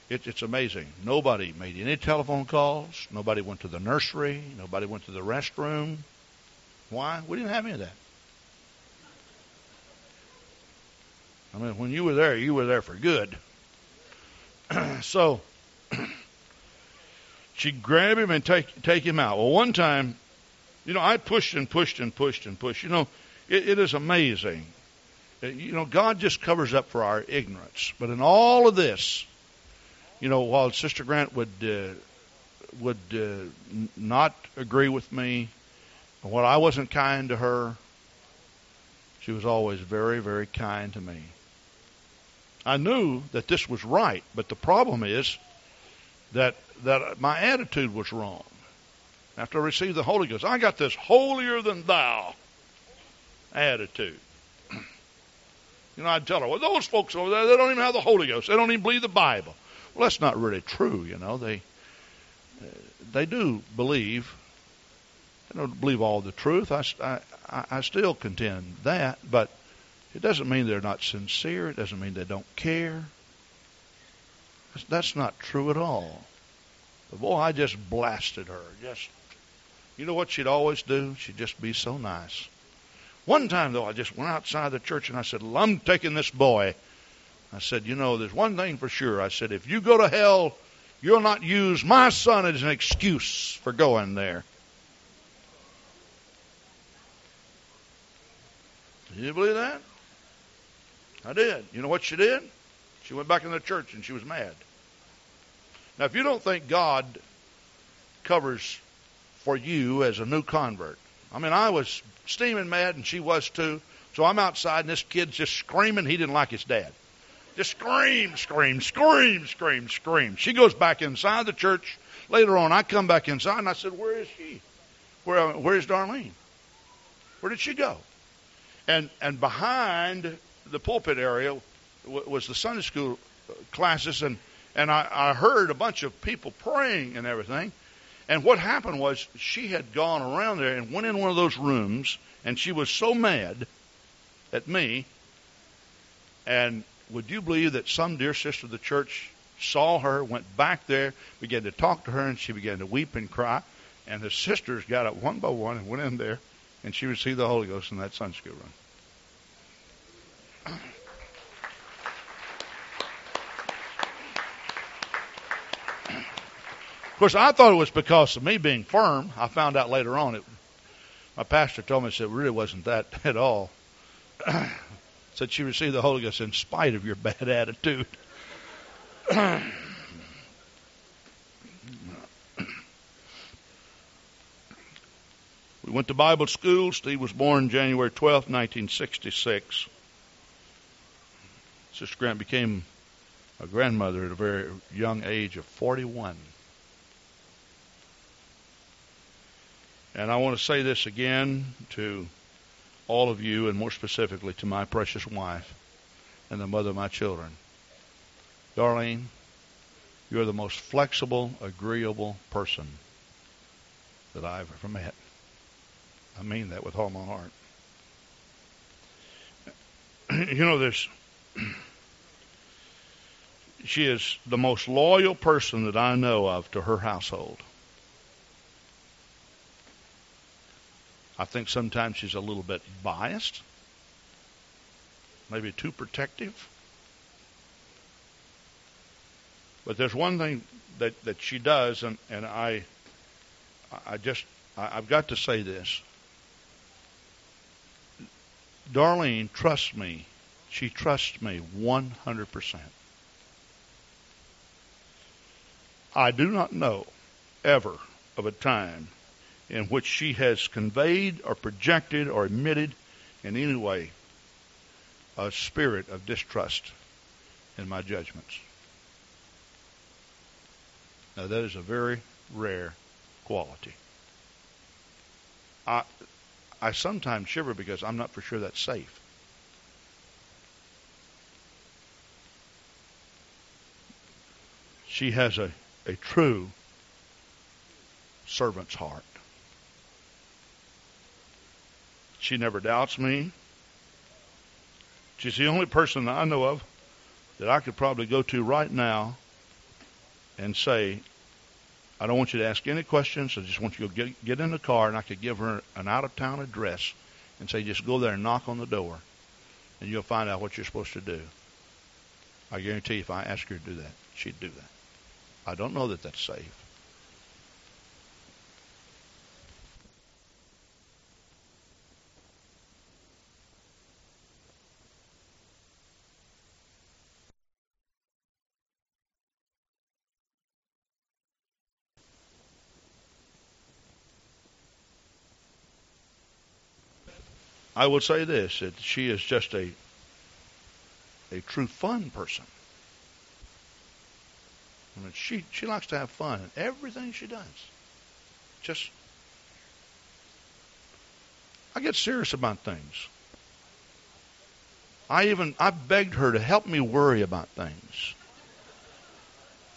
it, it's amazing. Nobody made any telephone calls. Nobody went to the nursery. Nobody went to the restroom. Why? We didn't have any of that. I mean, when you were there, you were there for good. (clears throat) so (clears throat) she'd grab him and take take him out. Well, one time, you know, I pushed and pushed and pushed and pushed. You know, it, it is amazing. You know, God just covers up for our ignorance. But in all of this, you know, while Sister Grant would uh, would uh, not agree with me, while I wasn't kind to her, she was always very, very kind to me. I knew that this was right, but the problem is that that my attitude was wrong. After I received the Holy Ghost, I got this holier than thou attitude. (clears throat) You know, I'd tell her, well, those folks over there, they don't even have the Holy Ghost. They don't even believe the Bible. Well, that's not really true, you know. They they do believe. They don't believe all the truth. I, I, I still contend that, but it doesn't mean they're not sincere. It doesn't mean they don't care. That's not true at all. But boy, I just blasted her. Just, you know what she'd always do? She'd just be so nice. One time, though, I just went outside the church and I said, I'm taking this boy. I said, You know, there's one thing for sure. I said, If you go to hell, you'll not use my son as an excuse for going there. Did you believe that? I did. You know what she did? She went back in the church and she was mad. Now, if you don't think God covers for you as a new convert, I mean, I was steaming mad, and she was too. So I'm outside, and this kid's just screaming. He didn't like his dad. Just scream, scream, scream, scream, scream. She goes back inside the church. Later on, I come back inside, and I said, "Where is she? Where Where is Darlene? Where did she go?" And and behind the pulpit area was the Sunday school uh, classes, and and I, I heard a bunch of people praying and everything. And what happened was she had gone around there and went in one of those rooms, and she was so mad at me. And would you believe that some dear sister of the church saw her, went back there, began to talk to her, and she began to weep and cry. And the sisters got up one by one and went in there, and she received the Holy Ghost in that Sunday school room. Of course, I thought it was because of me being firm. I found out later on it. My pastor told me said it really wasn't that (laughs) at all. (clears throat) said you received the Holy Ghost in spite of your bad (laughs) attitude. (clears throat) we went to Bible school. Steve was born January 12, 1966. Sister Grant became a grandmother at a very young age of 41. And I want to say this again to all of you, and more specifically to my precious wife and the mother of my children. Darlene, you're the most flexible, agreeable person that I've ever met. I mean that with all my heart. (clears throat) you know, this. (clears throat) she is the most loyal person that I know of to her household. I think sometimes she's a little bit biased, maybe too protective. But there's one thing that, that she does, and, and I, I just, I, I've got to say this. Darlene trusts me. She trusts me 100%. I do not know ever of a time in which she has conveyed or projected or admitted in any way a spirit of distrust in my judgments. Now, that is a very rare quality. I, I sometimes shiver because I'm not for sure that's safe. She has a, a true servant's heart. She never doubts me. She's the only person that I know of that I could probably go to right now and say, I don't want you to ask any questions. I just want you to get, get in the car, and I could give her an out of town address and say, just go there and knock on the door, and you'll find out what you're supposed to do. I guarantee if I ask her to do that, she'd do that. I don't know that that's safe. I would say this that she is just a a true fun person. I mean, she she likes to have fun in everything she does. Just I get serious about things. I even I begged her to help me worry about things.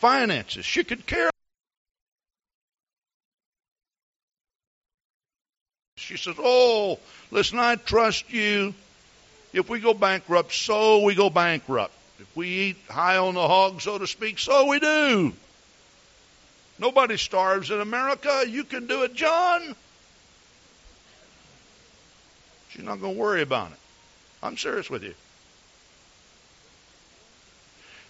Finances. She could care She says, Oh, listen, I trust you. If we go bankrupt, so we go bankrupt. If we eat high on the hog, so to speak, so we do. Nobody starves in America. You can do it, John. She's not going to worry about it. I'm serious with you.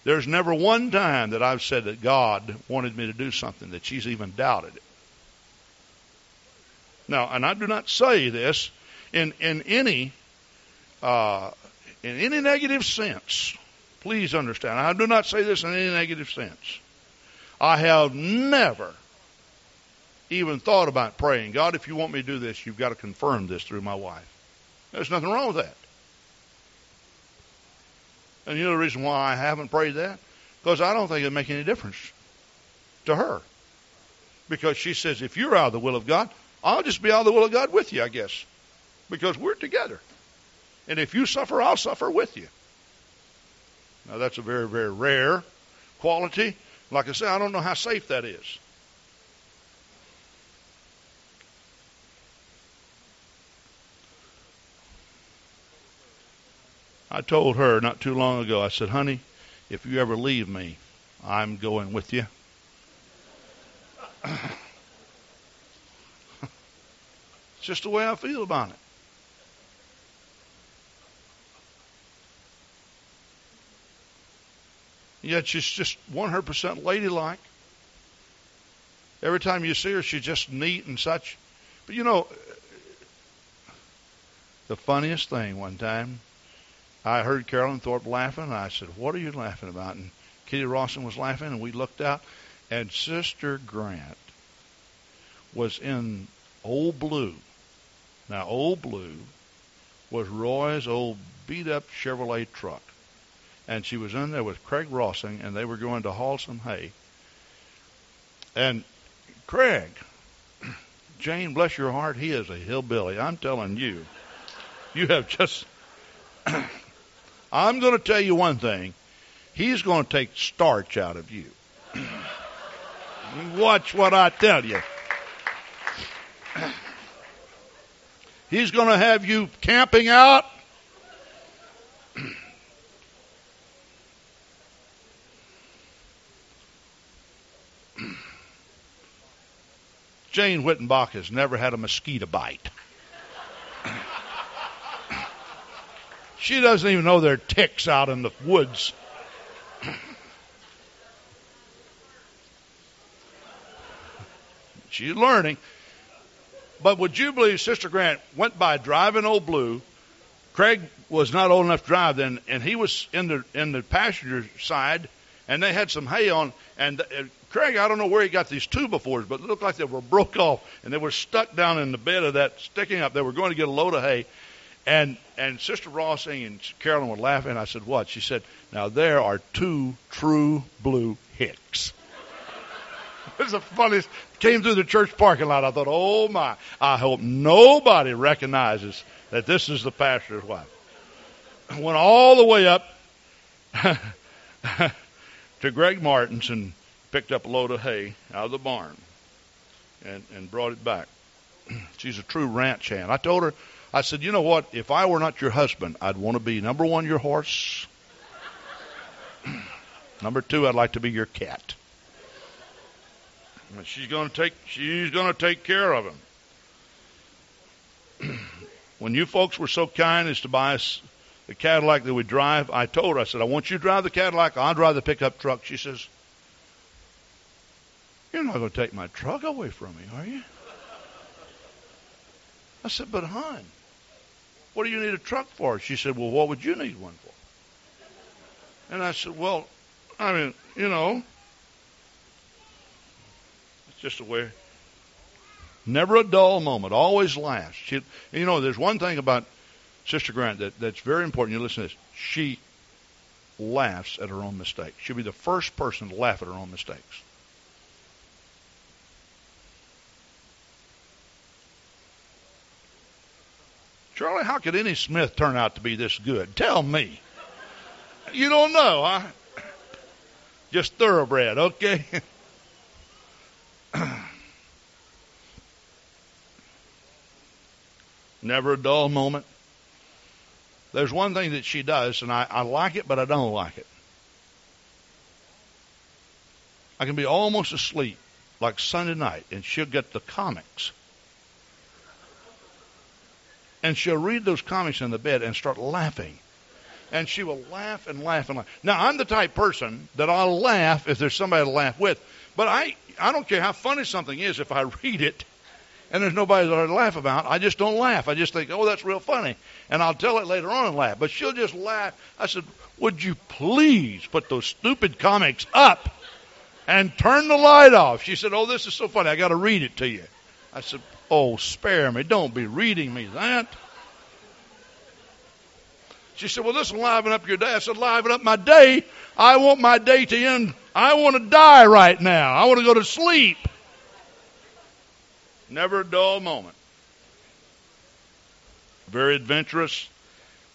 There's never one time that I've said that God wanted me to do something that she's even doubted it. Now, and I do not say this in in any uh, in any negative sense. Please understand. I do not say this in any negative sense. I have never even thought about praying, God, if you want me to do this, you've got to confirm this through my wife. There's nothing wrong with that. And you know the reason why I haven't prayed that? Because I don't think it'd make any difference to her. Because she says, if you're out of the will of God, I'll just be out of the will of God with you, I guess, because we're together. And if you suffer, I'll suffer with you. Now, that's a very, very rare quality. Like I say, I don't know how safe that is. I told her not too long ago, I said, honey, if you ever leave me, I'm going with you. (clears throat) It's just the way I feel about it. Yet she's just 100% ladylike. Every time you see her, she's just neat and such. But you know, the funniest thing one time, I heard Carolyn Thorpe laughing. And I said, What are you laughing about? And Kitty Rawson was laughing, and we looked out, and Sister Grant was in old blue now, Old Blue was Roy's old beat up Chevrolet truck. And she was in there with Craig Rossing, and they were going to haul some hay. And Craig, (clears throat) Jane, bless your heart, he is a hillbilly. I'm telling you. You have just. (clears throat) I'm going to tell you one thing. He's going to take starch out of you. (clears throat) Watch what I tell you. He's going to have you camping out. Jane Wittenbach has never had a mosquito bite. she doesn't even know there are ticks out in the woods. She's learning. But would you believe Sister Grant went by driving old blue? Craig was not old enough to drive then, and he was in the in the passenger side, and they had some hay on. And uh, Craig, I don't know where he got these two befores, but it looked like they were broke off, and they were stuck down in the bed of that sticking up. They were going to get a load of hay, and and Sister Rossing and Carolyn were laughing. I said, "What?" She said, "Now there are two true blue hicks." (laughs) was the funniest. Came through the church parking lot. I thought, "Oh my! I hope nobody recognizes that this is the pastor's wife." Went all the way up (laughs) to Greg Martin's and picked up a load of hay out of the barn and and brought it back. (clears throat) She's a true ranch hand. I told her I said, you know what? If I were not your husband, I'd want to be number one, your horse. (clears throat) number two, I'd like to be your cat. She's going to take, she's going to take care of him. (clears throat) when you folks were so kind as to buy us the Cadillac that we drive, I told her, I said, I want you to drive the Cadillac. I'll drive the pickup truck. She says, You're not going to take my truck away from me, are you? I said, But, hon, what do you need a truck for? She said, Well, what would you need one for? And I said, Well, I mean, you know, just a way. Never a dull moment. Always laughs. She, you know, there's one thing about Sister Grant that, that's very important. You listen to this. She laughs at her own mistakes. She'll be the first person to laugh at her own mistakes. Charlie, how could any Smith turn out to be this good? Tell me. You don't know, huh? Just thoroughbred, okay? (laughs) (clears throat) Never a dull moment. There's one thing that she does, and I, I like it, but I don't like it. I can be almost asleep, like Sunday night, and she'll get the comics and she'll read those comics in the bed and start laughing. And she will laugh and laugh and laugh. Now, I'm the type person that I'll laugh if there's somebody to laugh with. But I, I don't care how funny something is if I (laughs) read it and there's nobody to laugh about. I just don't laugh. I just think, oh, that's real funny. And I'll tell it later on and laugh. But she'll just laugh. I said, would you please put those stupid comics up and turn the light off? She said, oh, this is so funny. I got to read it to you. I said, Oh, spare me. Don't be reading me that. She said, Well, this will liven up your day. I said, Liven up my day. I want my day to end. I want to die right now. I want to go to sleep. Never a dull moment. Very adventurous.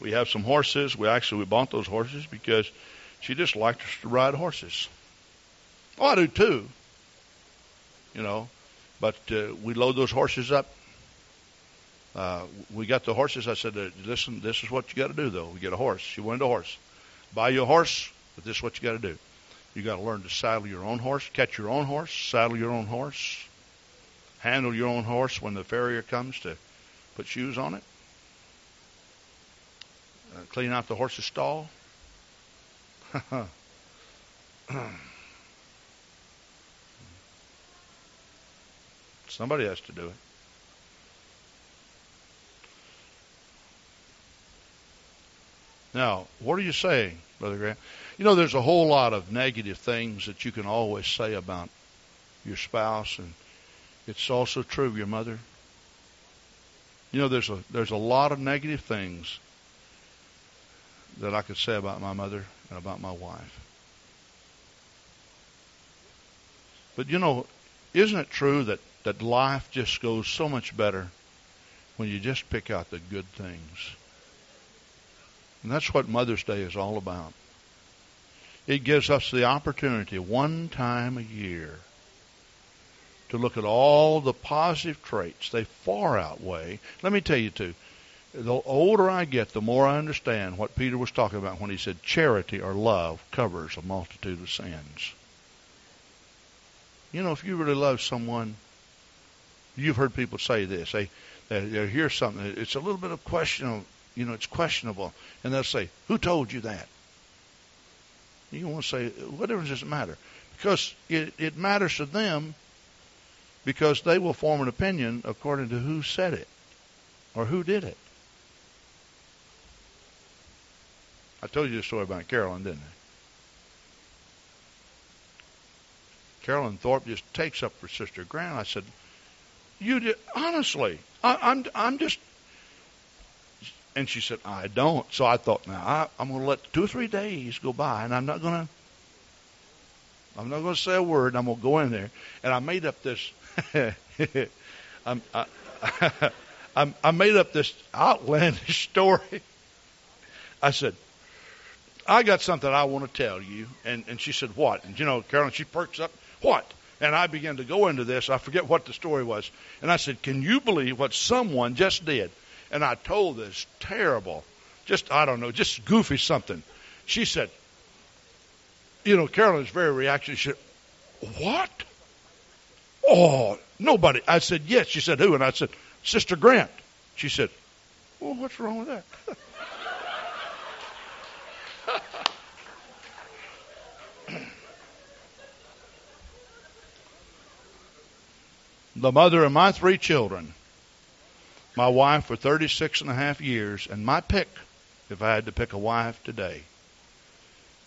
We have some horses. We actually we bought those horses because she just liked us to ride horses. Oh, I do too. You know, but uh, we load those horses up. Uh, we got the horses. I said, uh, "Listen, this is what you got to do, though. We get a horse. She wanted a horse. Buy you a horse, but this is what you got to do. You got to learn to saddle your own horse, catch your own horse, saddle your own horse, handle your own horse when the farrier comes to put shoes on it, uh, clean out the horse's stall." (laughs) Somebody has to do it. Now, what are you saying, Brother Graham? You know, there's a whole lot of negative things that you can always say about your spouse, and it's also true of your mother. You know, there's a there's a lot of negative things that I could say about my mother and about my wife. But you know, isn't it true that that life just goes so much better when you just pick out the good things. And that's what Mother's Day is all about. It gives us the opportunity one time a year to look at all the positive traits. They far outweigh. Let me tell you, too, the older I get, the more I understand what Peter was talking about when he said charity or love covers a multitude of sins. You know, if you really love someone, You've heard people say this. They, they, they hear something. It's a little bit of questionable. You know, it's questionable, and they'll say, "Who told you that?" You want to say, "What difference does it matter?" Because it, it matters to them because they will form an opinion according to who said it or who did it. I told you the story about Carolyn, didn't I? Carolyn Thorpe just takes up for sister Grant. I said, "You did honestly? I, I'm I'm just." And she said, "I don't." So I thought, now I, I'm going to let two or three days go by, and I'm not going to. I'm not going to say a word. I'm going to go in there, and I made up this. (laughs) I'm, I, (laughs) I, I made up this outlandish (laughs) story. I said, I got something I want to tell you. And, and she said, What? And you know, Carolyn, she perks up, What? And I began to go into this. I forget what the story was. And I said, Can you believe what someone just did? And I told this terrible, just, I don't know, just goofy something. She said, You know, Carolyn's very reactionary. She said, What? Oh, nobody. I said, Yes. She said, Who? And I said, Sister Grant. She said, Well, what's wrong with that? (laughs) the mother of my three children, my wife for 36 and a half years, and my pick, if I had to pick a wife today,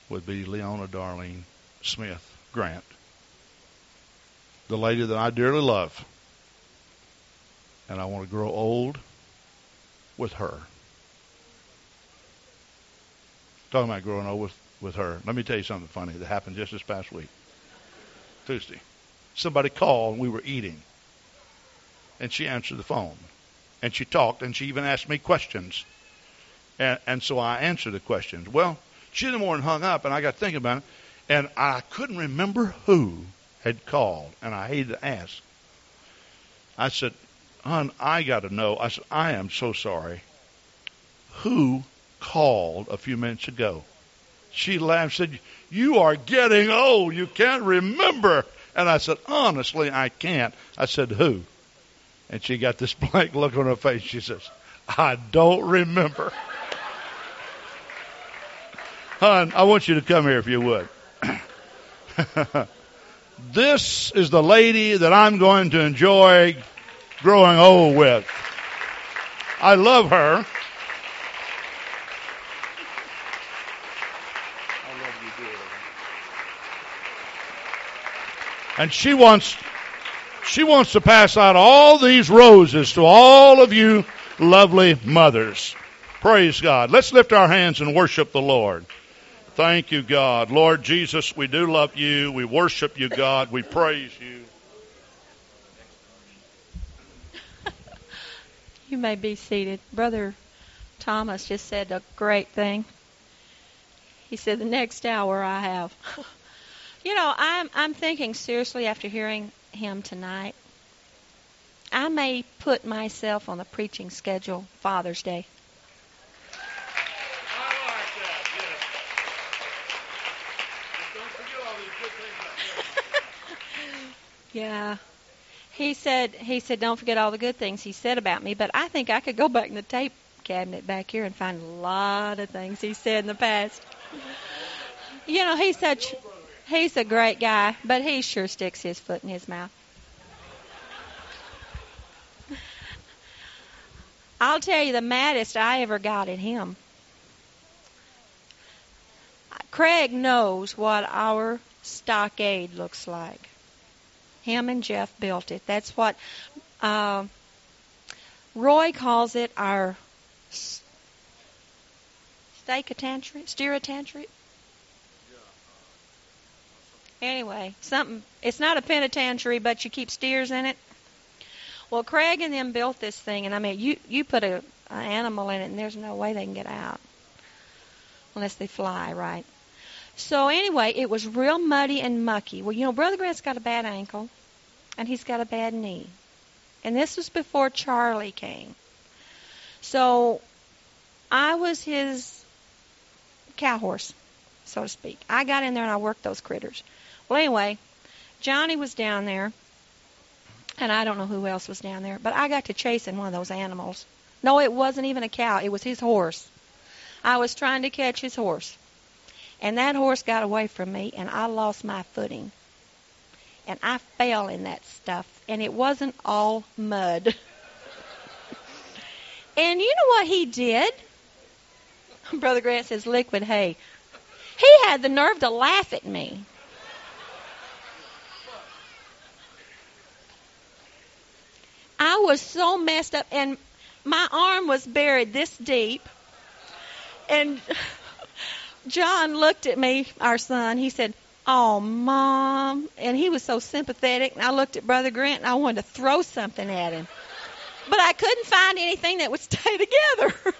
would be Leona Darlene Smith Grant, the lady that I dearly love. And I want to grow old with her. Talking about growing old with, with her. Let me tell you something funny that happened just this past week. Tuesday. Somebody called and we were eating and she answered the phone. And she talked, and she even asked me questions. And, and so I answered the questions. Well, she didn't than hung up, and I got thinking about it, and I couldn't remember who had called, and I hated to ask. I said, Hon, I got to know. I said, I am so sorry. Who called a few minutes ago? She laughed and said, You are getting old. You can't remember. And I said, Honestly, I can't. I said, Who? And she got this (laughs) blank look on her face. She says, I don't remember. Hon, I want you to come here if you would. (clears throat) this is the lady that I'm going to enjoy growing old with. I love her. I love you dear. And she wants she wants to pass out all these roses to all of you lovely mothers. Praise God. Let's lift our hands and worship the Lord. Thank you, God. Lord Jesus, we do love you. We worship you, God. We praise you. (laughs) You may be seated. Brother Thomas just said a great thing. He said, The next hour I have. (laughs) you know, I'm, I'm thinking seriously after hearing him tonight. I may put myself on the preaching schedule Father's Day. (laughs) yeah. He said he said don't forget all the good things he said about me, but I think I could go back in the tape cabinet back here and find a lot of things he said in the past. You know, he's such He's a great guy, but he sure sticks his foot in his mouth. I'll tell you the maddest I ever got at him. Craig knows what our stockade looks like. Him and Jeff built it. That's what uh, Roy calls it our steak attachment, steer attachment. Anyway, something. It's not a penitentiary, but you keep steers in it. Well, Craig and them built this thing, and I mean, you you put a an animal in it, and there's no way they can get out unless they fly, right? So anyway, it was real muddy and mucky. Well, you know, Brother Grant's got a bad ankle, and he's got a bad knee, and this was before Charlie came. So I was his cow horse, so to speak. I got in there and I worked those critters. Well, anyway, Johnny was down there, and I don't know who else was down there, but I got to chasing one of those animals. No, it wasn't even a cow, it was his horse. I was trying to catch his horse. And that horse got away from me, and I lost my footing. and I fell in that stuff, and it wasn't all mud. (laughs) and you know what he did? Brother Grant says liquid hay. He had the nerve to laugh at me. I was so messed up, and my arm was buried this deep. And (laughs) John looked at me, our son. He said, Oh, Mom. And he was so sympathetic. And I looked at Brother Grant and I wanted to throw something at him. But I couldn't find anything that would (laughs) stay together. (laughs)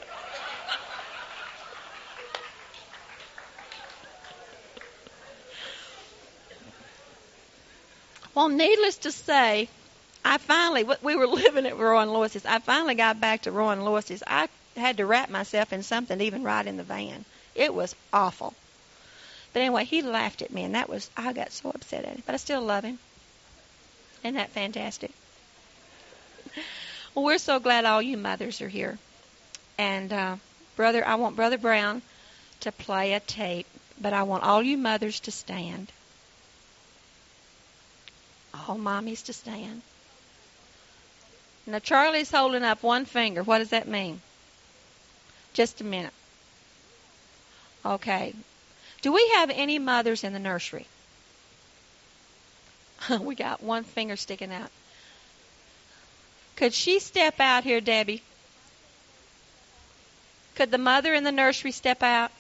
well, needless to say, I finally, we were (laughs) living at Roy and Lewis's. I finally got back to Roy and Lewis's. I had to wrap myself in something to even ride in the van. It was awful. But anyway, he laughed at me, and that was, I got so upset at him. But I still love him. Isn't that fantastic? (laughs) Well, we're so glad all you mothers are here. And, uh, brother, I want Brother Brown to play a tape, but I want all you mothers to stand. All mommies to stand. Now, Charlie's holding up one finger. What does that mean? Just a minute. Okay. Do we have any mothers in the nursery? (laughs) we got one finger sticking out. Could she step out here, Debbie? Could the mother in the nursery step out?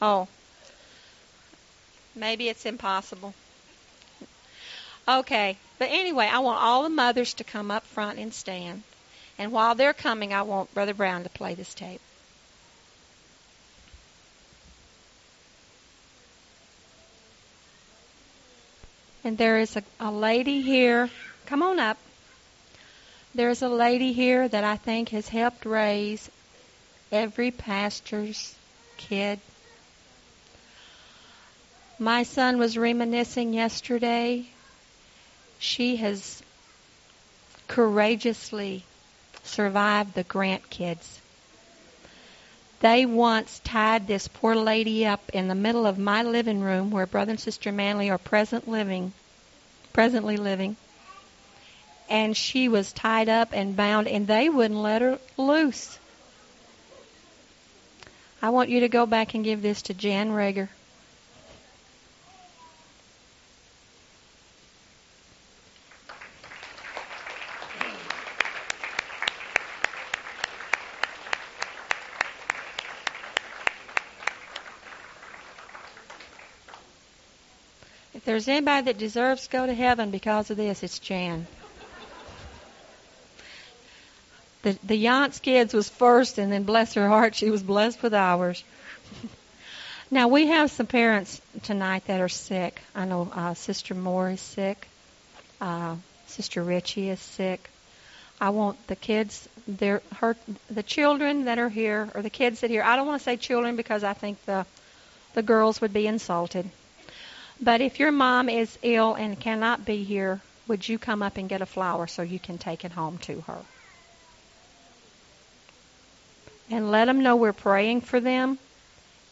Oh. Maybe it's impossible. Okay. But anyway, I want all the mothers to come up front and stand. And while they're coming, I want Brother Brown to play this tape. And there is a, a lady here. Come on up. There's a lady here that I think has helped raise every pastor's kid. My son was reminiscing yesterday. She has courageously survived the Grant kids. They once tied this poor lady up in the middle of my living room where Brother and Sister Manley are present living, presently living. And she was tied up and bound, and they wouldn't let her loose. I want you to go back and give this to Jan Rager. There's anybody that deserves to go to heaven because of this, it's Jan. The the Yance kids was first, and then bless her heart, she was blessed with ours. (laughs) now we have some parents tonight that are sick. I know uh, Sister Moore is sick. Uh, Sister Richie is sick. I want the kids, their her, the children that are here, or the kids that are here. I don't want to say children because I think the the girls would be insulted. But if your mom is ill and cannot be here, would you come up and get a flower so you can take it home to her? And let them know we're praying for them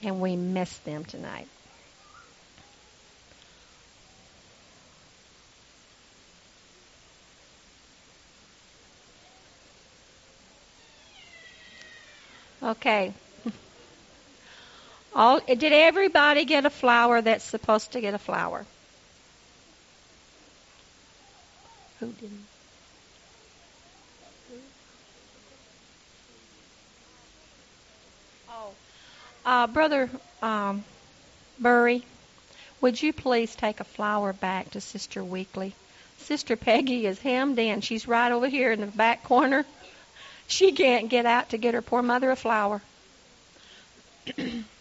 and we miss them tonight. Okay. All, did everybody get a flower that's supposed to get a flower? Who didn't? Oh, uh, Brother um, Burry, would you please take a flower back to Sister Weekly? Sister Peggy is hemmed in. She's right over here in the back corner. She can't get out to get her poor mother a flower. (clears throat)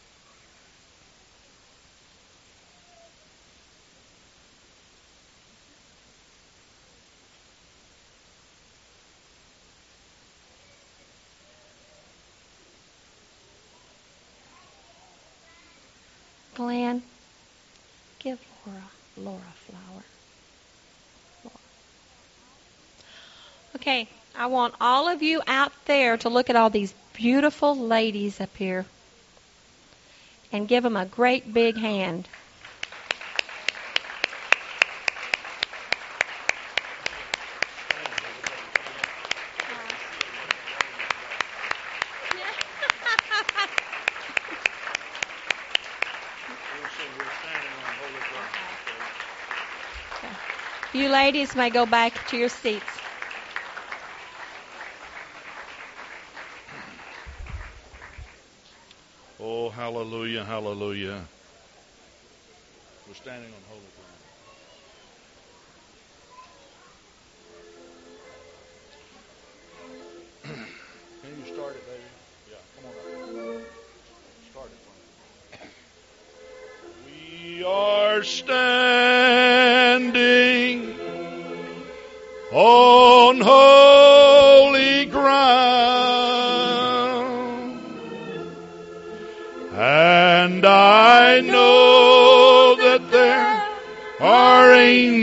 Okay, I want all of you out there to look at all these beautiful ladies up here and give them a great big hand. (laughs) You ladies may go back to your seats. Hallelujah, hallelujah. We're standing on holy ground. (clears throat) Can you start it, baby? Yeah, come on up. Start it. We are standing on holy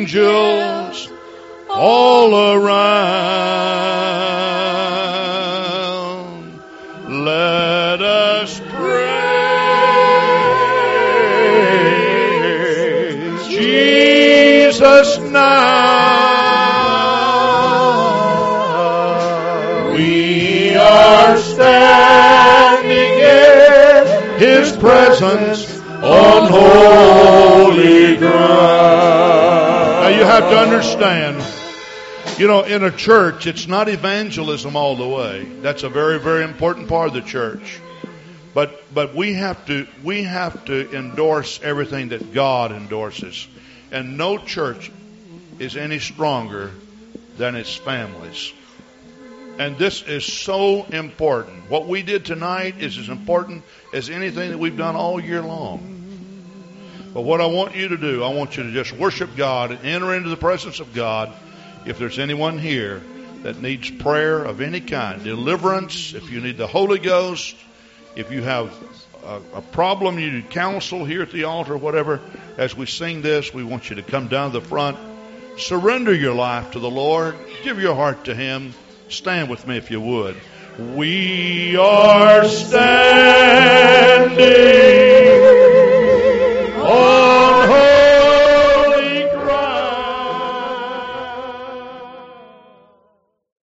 angels all around. Let us praise Jesus now. We are standing in His presence on holy ground. Have to understand, you know, in a church, it's not evangelism all the way. That's a very, very important part of the church. But but we have to we have to endorse everything that God endorses. And no church is any stronger than its families. And this is so important. What we did tonight is as important as anything that we've done all year long. But what I want you to do, I want you to just worship God and enter into the presence of God. If there's anyone here that needs prayer of any kind, deliverance, if you need the Holy Ghost, if you have a, a problem, you need counsel here at the altar, whatever, as we sing this, we want you to come down to the front. Surrender your life to the Lord. Give your heart to Him. Stand with me if you would. We are standing